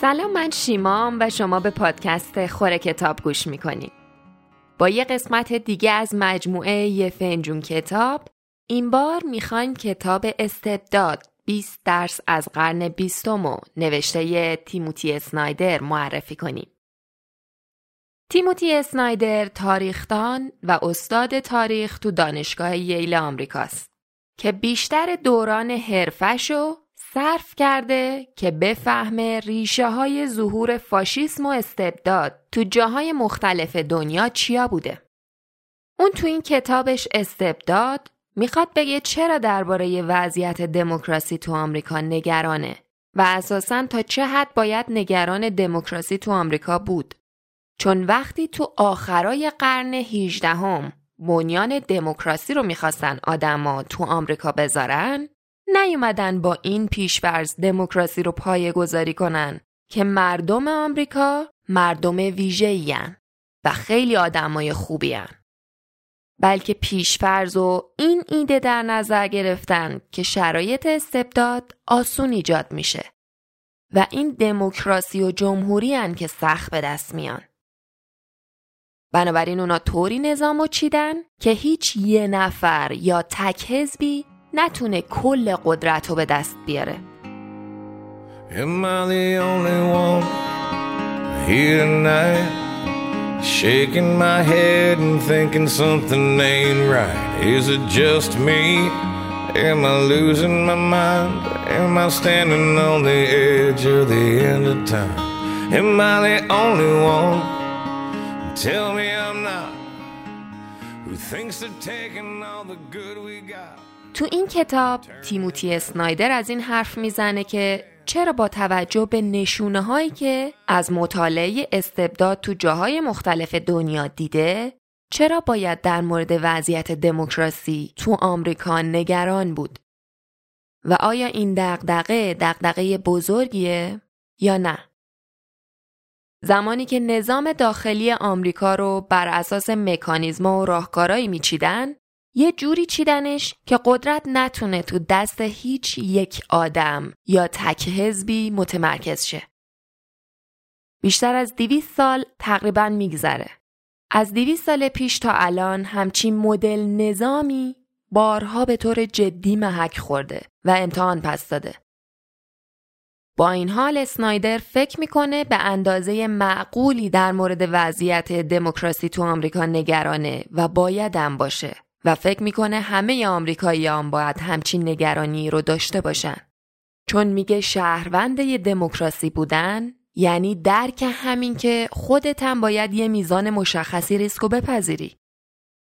سلام من شیمام و شما به پادکست خوره کتاب گوش می‌کنید. با یه قسمت دیگه از مجموعه یه فنجون کتاب این بار می‌خوایم کتاب استبداد 20 درس از قرن بیستم و نوشته تیموتی اسنایدر معرفی کنیم. تیموتی اسنایدر تاریخدان و استاد تاریخ تو دانشگاه ییل آمریکاست که بیشتر دوران حرفشو صرف کرده که بفهمه ریشه های ظهور فاشیسم و استبداد تو جاهای مختلف دنیا چیا بوده. اون تو این کتابش استبداد می‌خواد بگه چرا درباره وضعیت دموکراسی تو آمریکا نگرانه و اساسا تا چه حد باید نگران دموکراسی تو آمریکا بود. چون وقتی تو آخرای قرن 18 هم بنیان دموکراسی رو می‌خواستن آدما تو آمریکا بذارن نیومدن با این پیشورز دموکراسی رو پایه گذاری کنن که مردم آمریکا مردم ویژه و خیلی آدمای خوبی هن. بلکه پیشفرز و این ایده در نظر گرفتن که شرایط استبداد آسون ایجاد میشه و این دموکراسی و جمهوری هن که سخت به دست میان. بنابراین اونا طوری نظام و چیدن که هیچ یه نفر یا تک حزبی نتونه کل قدرت رو به دست بیاره Am I the only one here tonight Shaking my head and thinking something ain't right Is it just me? Am I losing my mind? Am I standing on the edge of the end of time? Am I the only one? Tell me I'm not Who thinks of taking all the good we got تو این کتاب تیموتی اسنایدر از این حرف می‌زنه که چرا با توجه به نشونه هایی که از مطالعه استبداد تو جاهای مختلف دنیا دیده چرا باید در مورد وضعیت دموکراسی تو آمریکا نگران بود؟ و آیا این دغدغه دغدغه بزرگیه یا نه؟ زمانی که نظام داخلی آمریکا رو بر اساس مکانیزم و راهکارهایی میچیدن یه جوری چیدنش که قدرت نتونه تو دست هیچ یک آدم یا تک حزبی متمرکز شه. بیشتر از دیویس سال تقریبا میگذره. از دیویس سال پیش تا الان همچین مدل نظامی بارها به طور جدی محک خورده و امتحان پس داده. با این حال اسنایدر فکر می‌کنه به اندازه معقولی در مورد وضعیت دموکراسی تو آمریکا نگرانه و بایدم باشه و فکر می‌کنه همه آمریکاییان باید همچین نگرانی رو داشته باشن. چون میگه شهروند دموکراسی بودن یعنی درک همین که خودت هم باید یه میزان مشخصی ریسکو بپذیری.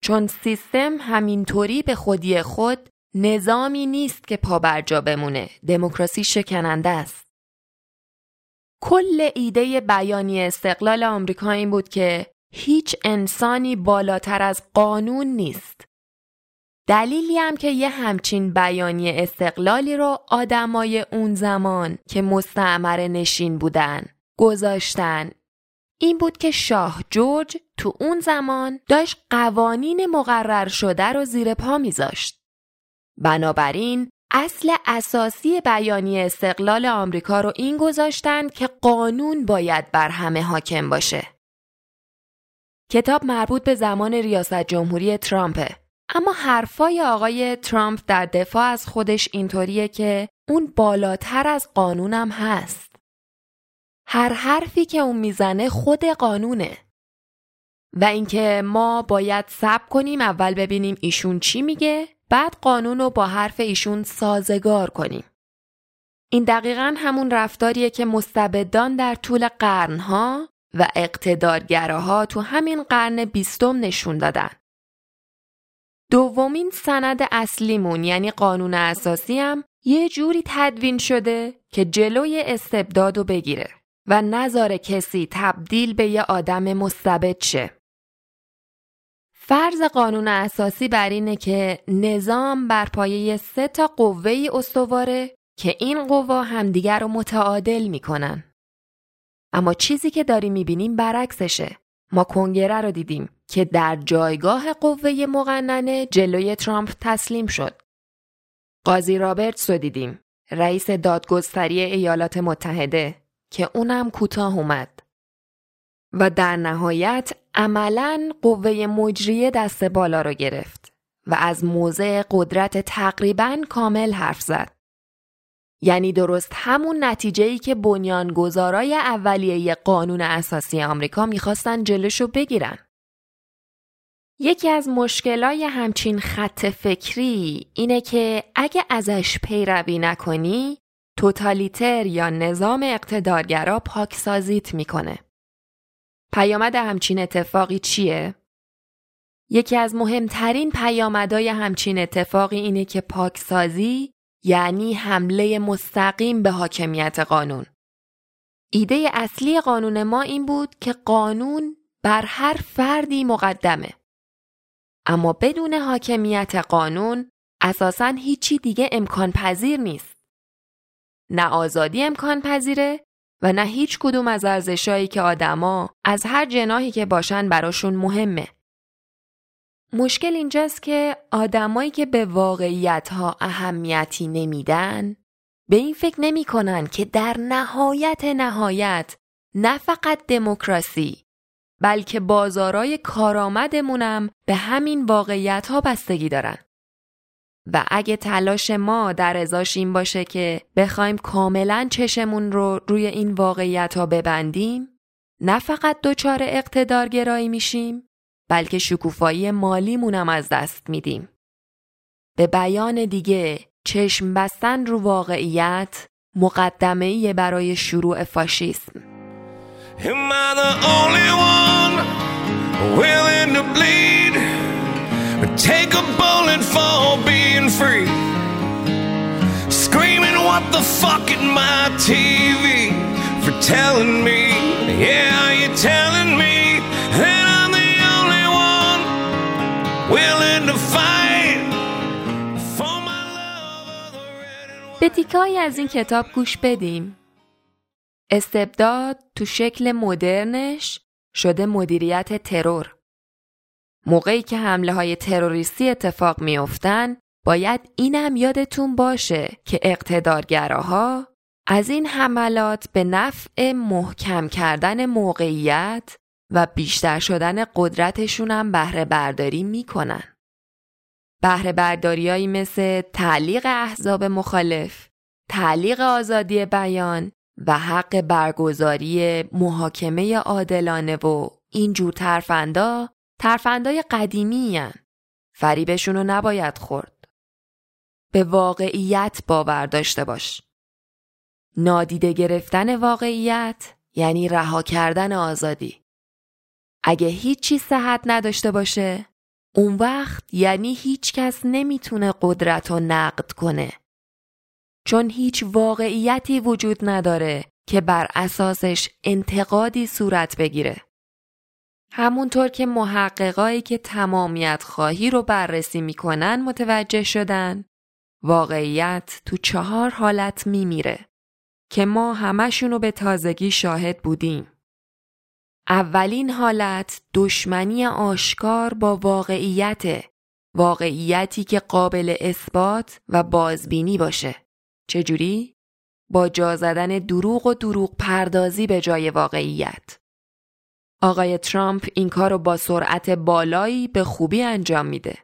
چون سیستم همینطوری به خودی خود نظامی نیست که پا بر جا بمونه. دموکراسی شکننده است. کل ایده بیانی استقلال آمریکا این بود که هیچ انسانی بالاتر از قانون نیست. دلیلی هم که یه همچین بیانی استقلالی رو آدمای اون زمان که مستعمر نشین بودن گذاشتن این بود که شاه جورج تو اون زمان داشت قوانین مقرر شده رو زیر پا میذاشت. بنابراین اصل اساسی بیانی استقلال آمریکا رو این گذاشتن که قانون باید بر همه حاکم باشه. کتاب مربوط به زمان ریاست جمهوری ترامپه اما حرفای آقای ترامپ در دفاع از خودش اینطوریه که اون بالاتر از قانونم هست. هر حرفی که اون می‌زنه خود قانونه. و اینکه ما باید صبر کنیم اول ببینیم ایشون چی میگه بعد قانون رو با حرف ایشون سازگار کنیم. این دقیقا همون رفتاریه که مستبدان در طول قرنها و اقتدارگراها تو همین قرن بیستم نشون دادن. دومین سند اصلیمون یعنی قانون اساسی هم یه جوری تدوین شده که جلوی استبداد رو بگیره و نظر کسی تبدیل به یه آدم مستبد شه. فرض قانون اساسی بر اینه که نظام بر پایه سه تا قوه استواره که این قوا همدیگر رو متعادل می‌کنن. اما چیزی که داری می‌بینیم برعکسشه. ما کنگره رو دیدیم که در جایگاه قوه مقننه جلوی ترامپ تسلیم شد. قاضی رابرتس رو دیدیم رئیس دادگستری ایالات متحده که اونم کوتاه اومد. و در نهایت عملا قوه مجریه دست بالا رو گرفت و از موضع قدرت تقریبا کامل حرف زد. یعنی درست همون نتیجه ای که بنیانگذارای اولیه قانون اساسی آمریکا می‌خواستن جلوشو بگیرن. یکی از مشکلای همچین خط فکری اینه که اگه ازش پیروی نکنی توتالیتر یا نظام اقتدارگرا پاکسازیت می‌کنه. پیامد همچین اتفاقی چیه؟ یکی از مهمترین پیامدهای همچین اتفاقی اینه که پاکسازی یعنی حمله مستقیم به حاکمیت قانون. ایده اصلی قانون ما این بود که قانون بر هر فردی مقدمه. اما بدون حاکمیت قانون اساسا هیچی دیگه امکان پذیر نیست. نه آزادی امکان پذیره و نه هیچ کدوم از ارزشایی که آدما از هر جناهی که باشن براشون مهمه. مشکل اینجاست که آدمایی که به واقعیت ها اهمیتی نمیدن به این فکر نمی‌کنن که در نهایت نهایت نه فقط دموکراسی بلکه بازارای کارآمدمونم به همین واقعیت ها بستگی دارن. و اگه تلاش ما در ازاش این باشه که بخوایم کاملا چشمون رو روی این واقعیت ها ببندیم نه فقط دچار اقتدارگرایی میشیم بلکه شکوفایی مالیمونم از دست میدیم. به بیان دیگه چشم بستن رو واقعیت مقدمه برای شروع فاشیسم. Telling me, yeah, you're telling me به تیکایی از این کتاب گوش بدیم. استبداد تو شکل مدرنش شده مدیریت ترور. موقعی که حمله های تروریستی اتفاق میافتن باید اینم یادتون باشه که اقتدارگراها از این حملات به نفع محکم کردن موقعیت و بیشتر شدن قدرتشونم بهره برداری می‌کنن. بهره برداریایی مثل تعلیق احزاب مخالف، تعلیق آزادی بیان و حق برگزاری محاکمه عادلانه و اینجور ترفندا ترفندای قدیمی هن. فریبشون رو نباید خورد. به واقعیت باور داشته باش. نادیده گرفتن واقعیت یعنی رها کردن آزادی. اگه هیچی صحت نداشته باشه اون وقت یعنی هیچ کس نمی‌تونه قدرت رو نقد کنه. چون هیچ واقعیتی وجود نداره که بر اساسش انتقادی صورت بگیره. همونطور که محققایی که تمامیت خواهی رو بررسی می‌کنن متوجه شدن واقعیت تو چهار حالت میمیره که ما همشونو به تازگی شاهد بودیم. اولین حالت دشمنی آشکار با واقعیت واقعیتی که قابل اثبات و بازبینی باشه. چجوری؟ با جا زدن دروغ و دروغ پردازی به جای واقعیت. آقای ترامپ این کار رو با سرعت بالایی به خوبی انجام میده.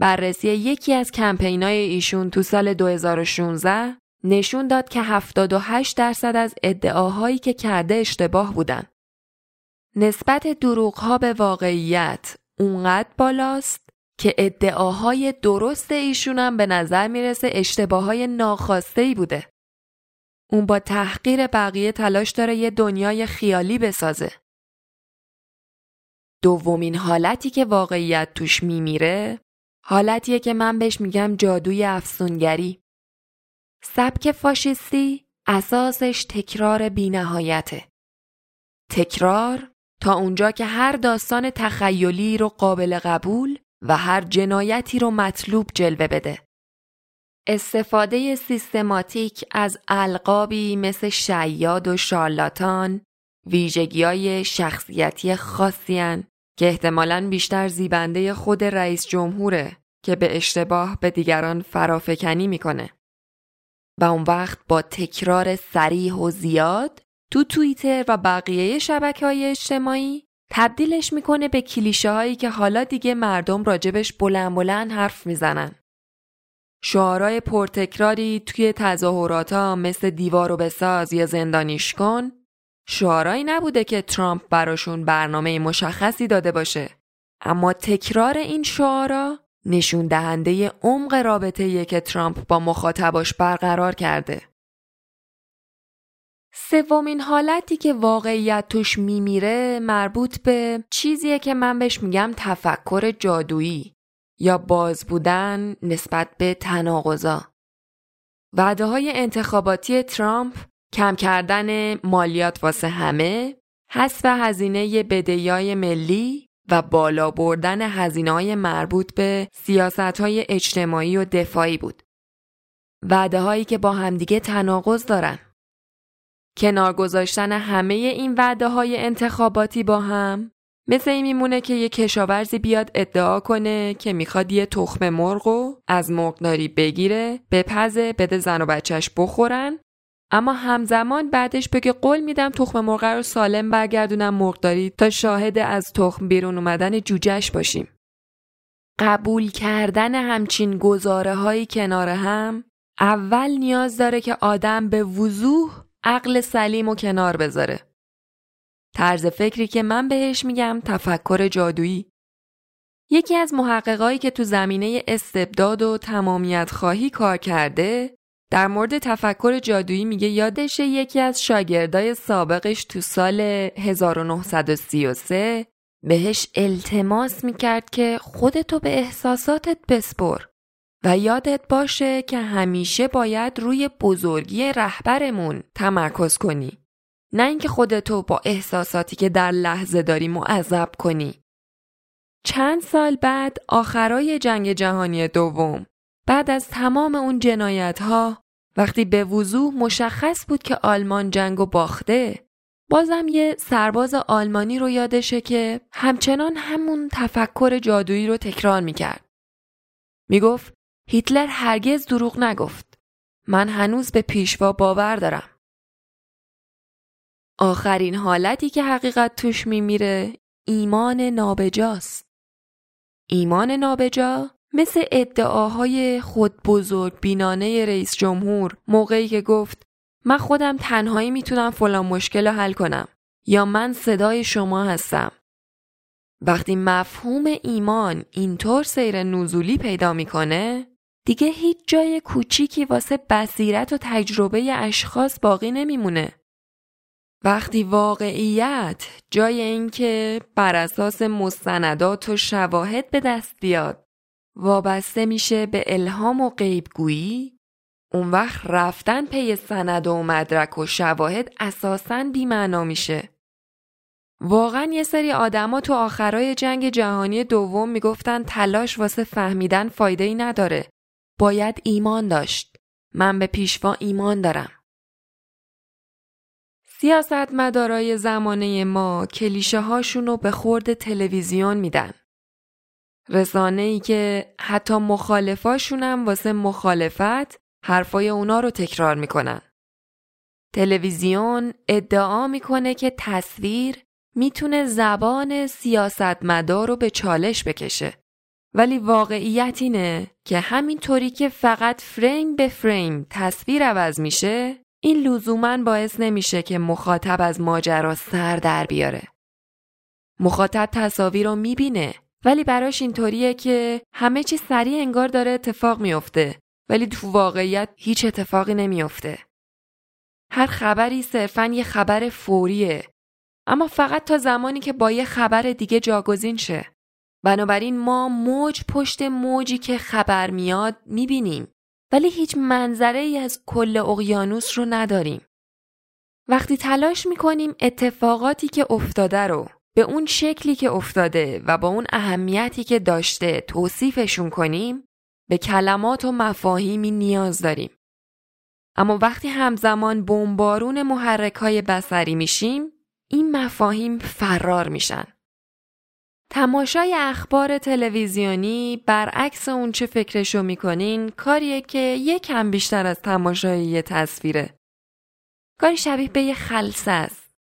بررسی یکی از کمپینای ایشون تو سال 2016 نشون داد که 78 درصد از ادعاهایی که کرده اشتباه بودن. نسبت دروغها به واقعیت اونقدر بالاست که ادعاهای درست ایشون هم به نظر می‌رسه اشتباههای ناخواسته ای بوده. اون با تحقیر بقیه تلاش داره یه دنیای خیالی بسازه. دومین حالتی که واقعیت توش میمیره حالتیه که من بهش میگم جادوی افسونگری. سبک فاشیستی اساسش تکرار بینهایته. تکرار تا اونجا که هر داستان تخیلی رو قابل قبول و هر جنایتی رو مطلوب جلوه بده. استفاده سیستماتیک از القابی مثل شیاد و شارلاتان ویژگی های شخصیتی خاصی که احتمالاً بیشتر زیبنده خود رئیس جمهوره که به اشتباه به دیگران فرافکنی می‌کنه. و اون وقت با تکرار سریح و زیاد تو توییتر و بقیه شبکه های اجتماعی تبدیلش می‌کنه به کلیشه هایی که حالا دیگه مردم راجبش بلند بلند حرف می‌زنن. شعارهای پرتکراری توی تظاهرات ها مثل دیوار و بساز یا زندانیش کن شعارهایی نبوده که ترامپ براشون برنامه مشخصی داده باشه. اما تکرار این شعارا نشون دهنده عمق رابطه که ترامپ با مخاطباش برقرار کرده. سومین حالتی که واقعیت توش میمیره مربوط به چیزیه که من بهش میگم تفکر جادویی یا باز بودن نسبت به تناقضا. وعده های انتخاباتی ترامپ کم کردن مالیات واسه همه، حذف هزینه بدهیای ملی و بالا بردن هزینه مربوط به سیاست های اجتماعی و دفاعی بود. وعده هایی که با همدیگه تناقض دارن. کنار گذاشتن همه این وعده های انتخاباتی با هم مثل این میمونه که یه کشاورزی بیاد ادعا کنه که می‌خواد یه تخم مرغ و از مرغداری بگیره بپزه بده زن و بچهش بخورن اما همزمان بعدش بگه قول میدم تخم مرغ رو سالم برگردونم مرغداری تا شاهد از تخم بیرون اومدن جوجهش باشیم. قبول کردن همچین گزاره های کنار هم اول نیاز داره که آدم به وضوح عقل سلیم و کنار بذاره. طرز فکری که من بهش میگم تفکر جادویی. یکی از محققایی که تو زمینه استبداد و تمامیت خواهی کار کرده در مورد تفکر جادویی میگه یادش یکی از شاگردای سابقش تو سال 1933 بهش التماس می‌کرد که خودتو به احساساتت بسپر و یادت باشه که همیشه باید روی بزرگی رهبرمون تمرکز کنی. نه اینکه خودتو با احساساتی که در لحظه داری معذب کنی. چند سال بعد آخرای جنگ جهانی دوم. بعد از تمام اون جنایت ها وقتی به وضوح مشخص بود که آلمان جنگ و باخته بازم یه سرباز آلمانی رو یادشه که همچنان همون تفکر جادویی رو تکرار می‌کرد. می‌گفت هیتلر هرگز دروغ نگفت. من هنوز به پیشوا باور دارم. آخرین حالتی که حقیقت توش میمیره ایمان نابجاست. ایمان نابجا مثل ادعاهای خود بزرگ بینانه رئیس جمهور موقعی که گفت من خودم تنهایی می‌تونم فلان مشکل رو حل کنم یا من صدای شما هستم. وقتی مفهوم ایمان اینطور سیر نزولی پیدا می‌کنه دیگه هیچ جای کوچیکی واسه بصیرت و تجربه اشخاص باقی نمیمونه. وقتی واقعیت جای اینکه بر اساس مستندات و شواهد به دست بیاد وابسته میشه به الهام و غیبگویی اون وقت رفتن پی سند و مدرک و شواهد اساساً بیمعنا میشه. واقعا یه سری آدما تو آخرای جنگ جهانی دوم می‌گفتن تلاش واسه فهمیدن فایده ای نداره. باید ایمان داشت. من به پیشوا ایمان دارم. سیاست مدارای زمانه ما کلیشه هاشون رو به خورد تلویزیون میدن. رسانه ای که حتی مخالفاشونم واسه مخالفت حرفای اونا رو تکرار می‌کنن. تلویزیون ادعا می‌کنه که تصویر می‌تونه زبان سیاستمدار رو به چالش بکشه. ولی واقعیت اینه که همینطوری که فقط فریم به فریم تصویر عوض میشه این لزوما باعث نمیشه که مخاطب از ماجرا سر در بیاره. مخاطب تصاویر رو می‌بینه ولی براش اینطوریه که همه چی سریع انگار داره اتفاق میافته ولی تو واقعیت هیچ اتفاقی نمیافته. هر خبری صرفا یه خبر فوریه اما فقط تا زمانی که با یه خبر دیگه جاگزین شه. بنابراین ما موج پشت موجی که خبر میاد می‌بینیم ولی هیچ منظره ای از کل اقیانوس رو نداریم. وقتی تلاش می‌کنیم اتفاقاتی که افتاده رو به اون شکلی که افتاده و با اون اهمیتی که داشته توصیفشون کنیم به کلمات و مفاهیمی نیاز داریم. اما وقتی همزمان بمبارون محرک های بسری میشیم این مفاهیم فرار میشن. تماشای اخبار تلویزیونی برعکس اون چه فکرشو می‌کنین کاریه که یکم بیشتر از تماشای یه تصویره. کاری شبیه به یه خلصه است.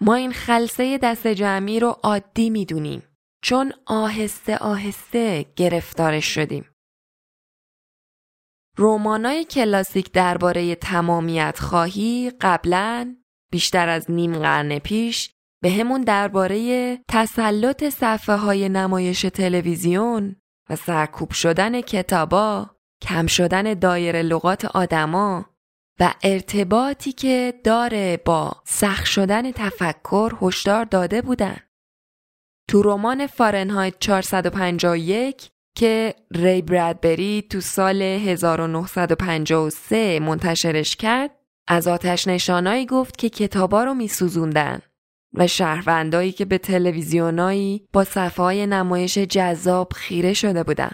ما این خلصه دست جمعی رو عادی می‌دونیم چون آهسته آهسته گرفتارش شدیم. رومانای کلاسیک درباره تمامیت خواهی قبلا بیشتر از نیم قرن پیش به همون درباره تسلط صفحه های نمایش تلویزیون و سرکوب شدن کتابا، کم شدن دایر لغات آدما و ارتباطی که داره با سخت شدن تفکر هشدار داده بودن. تو رمان فارنهایت 451 که ری برادبری تو سال 1953 منتشرش کرد از آتش نشانایی گفت که کتابا رو میسوزوندن و شهروندایی که به تلویزیونایی با صفحه نمایش جذاب خیره شده بودن.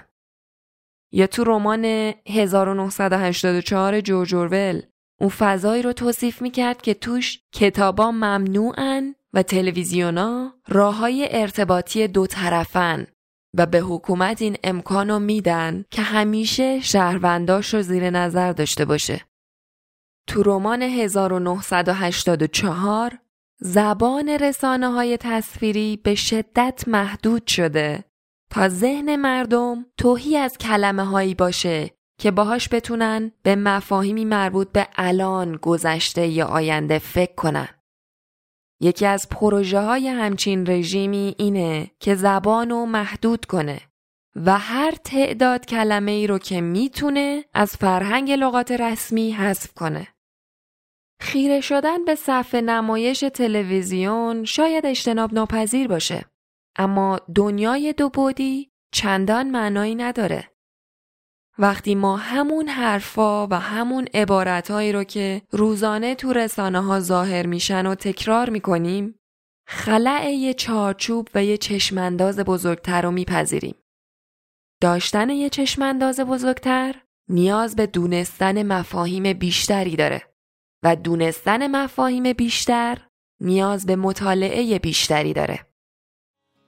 یا تو رمان 1984 جورج اورول اون فضایی رو توصیف می‌کرد که توش کتابا ممنوعن و تلویزیونا راه های ارتباطی دو طرفن و به حکومت این امکانو میدن که همیشه شهرونداش رو زیر نظر داشته باشه. تو رمان 1984 زبان رسانه های تصویری به شدت محدود شده تا ذهن مردم توهی از کلمه هایی باشه که باهاش بتونن به مفاهیمی مربوط به الان گذشته یا آینده فکر کنن. یکی از پروژه های همچین رژیمی اینه که زبانو محدود کنه و هر تعداد کلمه ای رو که می‌تونه از فرهنگ لغات رسمی حذف کنه. خیره شدن به صفحه نمایش تلویزیون شاید اجتناب ناپذیر باشه. اما دنیای دو بودی چندان معنایی نداره. وقتی ما همون حرفا و همون عبارتهایی رو که روزانه تو رسانه ها ظاهر میشن و تکرار می‌کنیم خلع یه چارچوب و یه چشمانداز بزرگتر رو میپذیریم. داشتن یه چشمانداز بزرگتر نیاز به دونستن مفاهیم بیشتری داره. و دونستن مفاهیم بیشتر نیاز به مطالعه بیشتری داره.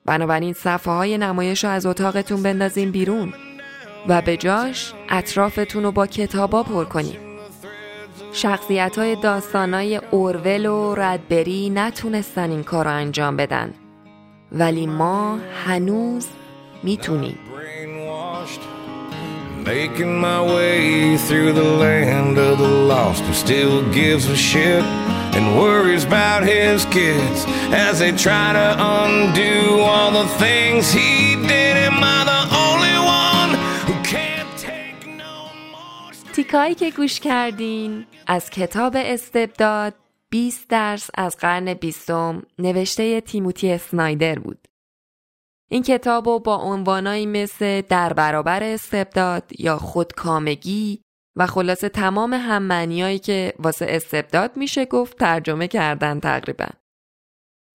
بنابراین صفحه های نمایش رو از اتاقتون بندازین بیرون و به جاش اطرافتون رو با کتابا پر کنیم. شخصیت های داستان های اورول و ردبری نتونستن این کار رو انجام بدن ولی ما هنوز می‌تونیم. Making my way through the land of the lost who still gives a shit and worries about his kids as they try to undo all the things he did. Am I the only one who can't take no more? تیکایی که گوش کردین از کتاب استبداد 20 درس از قرن بیستم نوشته تیموتی اسنایدر بود. این کتاب رو با عنوانایی مثل در برابر استبداد یا خودکامگی و خلاصه تمام هممنیایی که واسه استبداد میشه گفت ترجمه کردن تقریبا.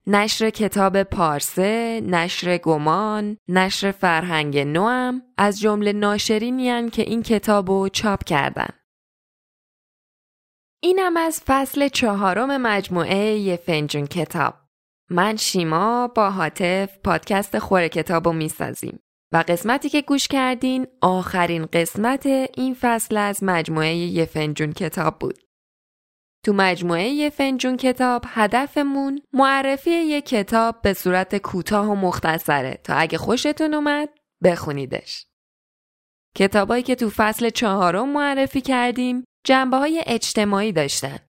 نشر کتاب پارسه، نشر گمان، نشر فرهنگ نوام از جمله ناشرینیان که این کتاب رو چاپ کردن. اینم از فصل چهارم مجموعه یه فنجون کتاب. من شیما با حاطف پادکست خور کتاب رو می‌سازیم و قسمتی که گوش کردین آخرین قسمت این فصل از مجموعه یه فنجون کتاب بود. تو مجموعه یه فنجون کتاب هدفمون معرفی یه کتاب به صورت کوتاه و مختصره تا اگه خوشتون اومد بخونیدش. کتابایی که تو فصل چهارم معرفی کردیم جنبه های اجتماعی داشتن.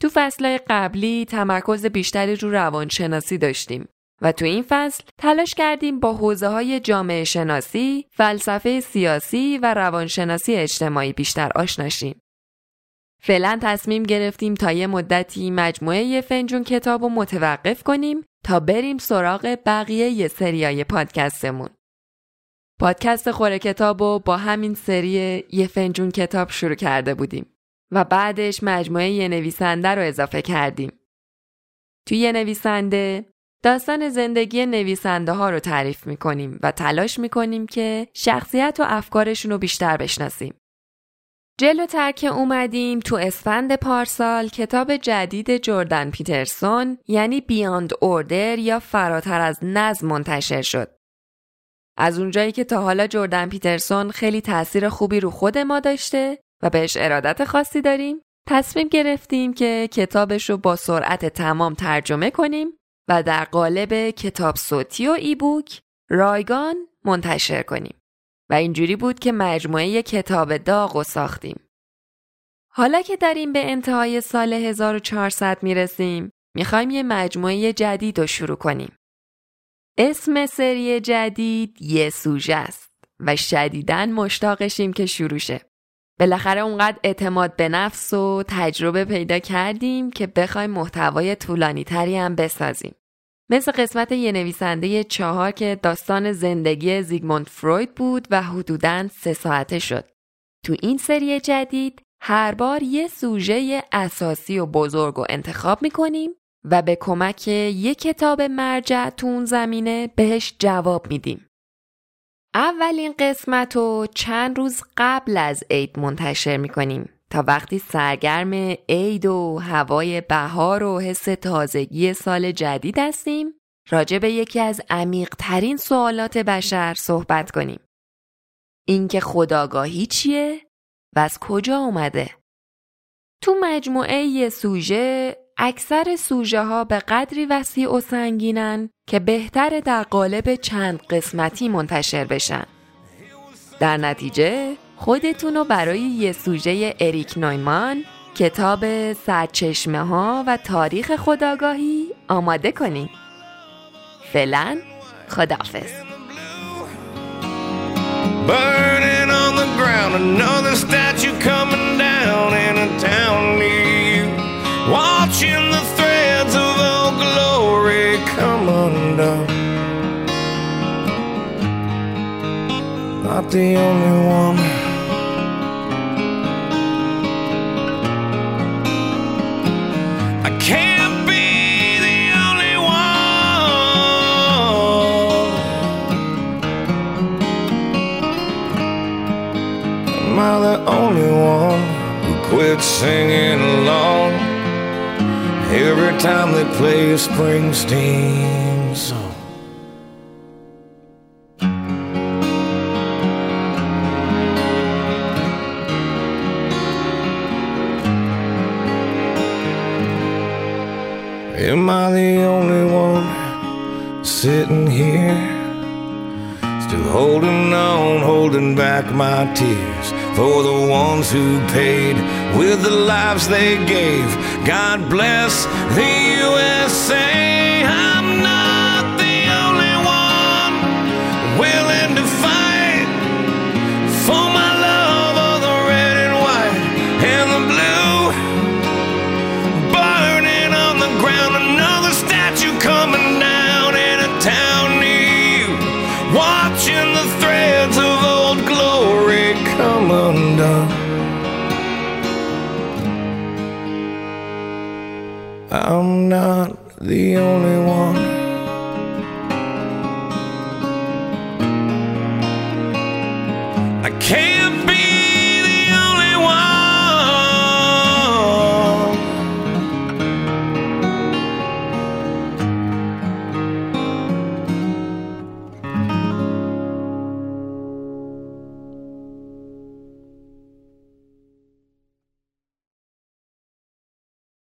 تو فصل قبلی تمرکز بیشتری رو روانشناسی داشتیم و تو این فصل تلاش کردیم با حوزه های جامعه شناسی، فلسفه سیاسی و روانشناسی اجتماعی بیشتر آشناشیم. فعلا تصمیم گرفتیم تا یه مدتی مجموعه فنجون کتاب رو متوقف کنیم تا بریم سراغ بقیه یه سریای پادکستمون. پادکست خوره کتاب رو با همین سری یه فنجون کتاب شروع کرده بودیم. و بعدش مجموعه یه نویسنده رو اضافه کردیم. توی یه نویسنده داستان زندگی نویسنده ها رو تعریف می‌کنیم و تلاش می‌کنیم که شخصیت و افکارشون رو بیشتر بشناسیم. جلوتر که اومدیم تو اسفند پارسال کتاب جدید جردن پیترسون یعنی بیاند اوردر یا فراتر از نظم منتشر شد. از اونجایی که تا حالا جردن پیترسون خیلی تاثیر خوبی رو خود ما داشته و بهش ارادت خاصی داریم تصمیم گرفتیم که کتابش رو با سرعت تمام ترجمه کنیم و در قالب کتاب صوتی و ایبوک رایگان منتشر کنیم. و اینجوری بود که مجموعه کتاب داغ و ساختیم. حالا که داریم به انتهای سال 1400 می‌رسیم می‌خوایم یه مجموعه جدید رو شروع کنیم. اسم سری جدید یه سوژه است و شدیدن مشتاقشیم که شروع شه. بالاخره اونقدر اعتماد به نفس و تجربه پیدا کردیم که بخوایم محتوای طولانی تری هم بسازیم. مثل قسمت یه نویسنده چهار که داستان زندگی زیگموند فروید بود و حدوداً سه ساعته شد. تو این سری جدید هر بار یه سوژه اساسی و بزرگ رو انتخاب می‌کنیم و به کمک یک کتاب مرجع تو اون زمینه بهش جواب میدیم. اولین قسمت رو چند روز قبل از عید منتشر می‌کنیم تا وقتی سرگرم عید و هوای بهار و حس تازگی سال جدید هستیم راجع به یکی از عمیقترین سوالات بشر صحبت کنیم. اینکه خداگاهی چیه و از کجا اومده؟ تو مجموعه سوژه اکثر سوژه ها به قدری وسیع و سنگینن که بهتر در قالب چند قسمتی منتشر بشن. در نتیجه خودتون رو برای یه سوژه اریک نویمان کتاب سرچشمه ها و تاریخ خداگاهی آماده کنین. فعلا خداحافظ. Burning on the ground, another statue coming down in a town near. Watching the threads of old glory come undone. Not the only one I can't be the only one. Am I the only one who quit singing along every time they play a Springsteen song. Am I the only one sitting here? Still holding on, holding back my tears for the ones who paid with the lives they gave. God bless the USA.